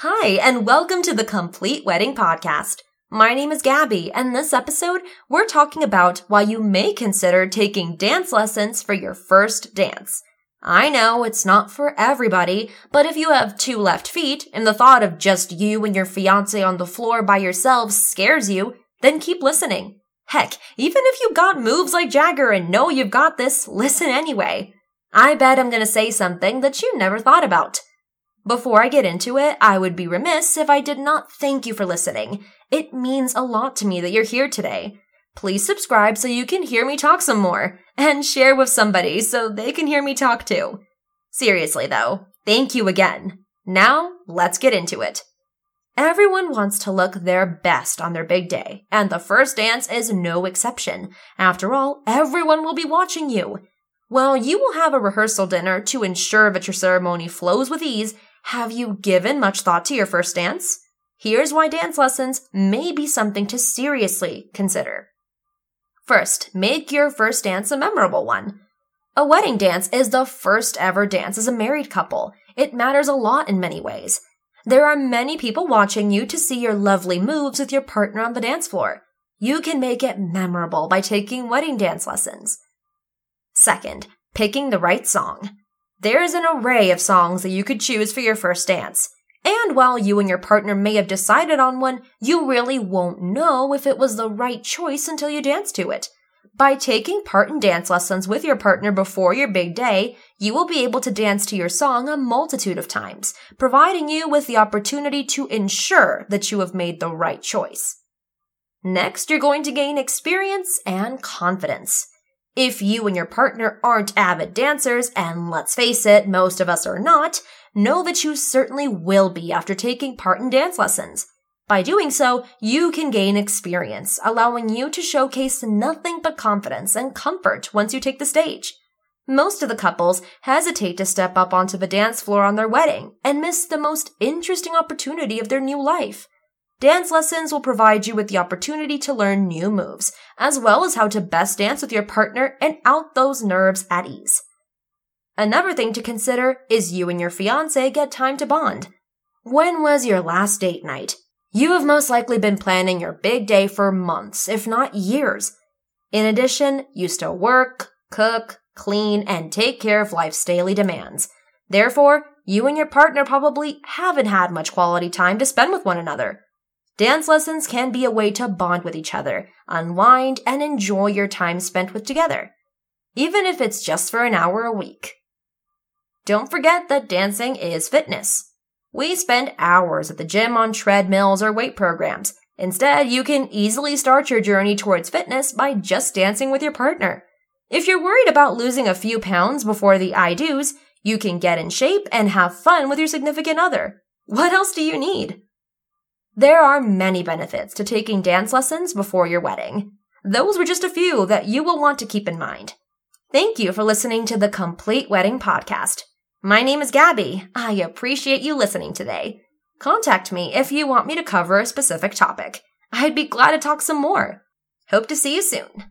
Hi, and welcome to the Complete Wedding Podcast. My name is Gabby, and this episode, we're talking about why you may consider taking dance lessons for your first dance. I know it's not for everybody, but if you have two left feet and the thought of just you and your fiance on the floor by yourselves scares you, then keep listening. Heck, even if you got moves like Jagger and know you've got this, listen anyway. I bet I'm gonna say something that you never thought about. Before I get into it, I would be remiss if I did not thank you for listening. It means a lot to me that you're here today. Please subscribe so you can hear me talk some more, and share with somebody so they can hear me talk too. Seriously though, thank you again. Now, let's get into it. Everyone wants to look their best on their big day, and the first dance is no exception. After all, everyone will be watching you. Well, you will have a rehearsal dinner to ensure that your ceremony flows with ease, have you given much thought to your first dance? Here's why dance lessons may be something to seriously consider. First, make your first dance a memorable one. A wedding dance is the first ever dance as a married couple. It matters a lot in many ways. There are many people watching you to see your lovely moves with your partner on the dance floor. You can make it memorable by taking wedding dance lessons. Second, picking the right song. There's an array of songs that you could choose for your first dance. And while you and your partner may have decided on one, you really won't know if it was the right choice until you dance to it. By taking part in dance lessons with your partner before your big day, you will be able to dance to your song a multitude of times, providing you with the opportunity to ensure that you have made the right choice. Next, you're going to gain experience and confidence. If you and your partner aren't avid dancers, and let's face it, most of us are not, know that you certainly will be after taking part in dance lessons. By doing so, you can gain experience, allowing you to showcase nothing but confidence and comfort once you take the stage. Most of the couples hesitate to step up onto the dance floor on their wedding and miss the most interesting opportunity of their new life. Dance lessons will provide you with the opportunity to learn new moves, as well as how to best dance with your partner and out those nerves at ease. Another thing to consider is you and your fiance get time to bond. When was your last date night? You have most likely been planning your big day for months, if not years. In addition, you still work, cook, clean, and take care of life's daily demands. Therefore, you and your partner probably haven't had much quality time to spend with one another. Dance lessons can be a way to bond with each other, unwind, and enjoy your time spent with together, even if it's just for an hour a week. Don't forget that dancing is fitness. We spend hours at the gym on treadmills or weight programs. Instead, you can easily start your journey towards fitness by just dancing with your partner. If you're worried about losing a few pounds before the I do's, you can get in shape and have fun with your significant other. What else do you need? There are many benefits to taking dance lessons before your wedding. Those were just a few that you will want to keep in mind. Thank you for listening to the Complete Wedding Podcast. My name is Gabby. I appreciate you listening today. Contact me if you want me to cover a specific topic. I'd be glad to talk some more. Hope to see you soon.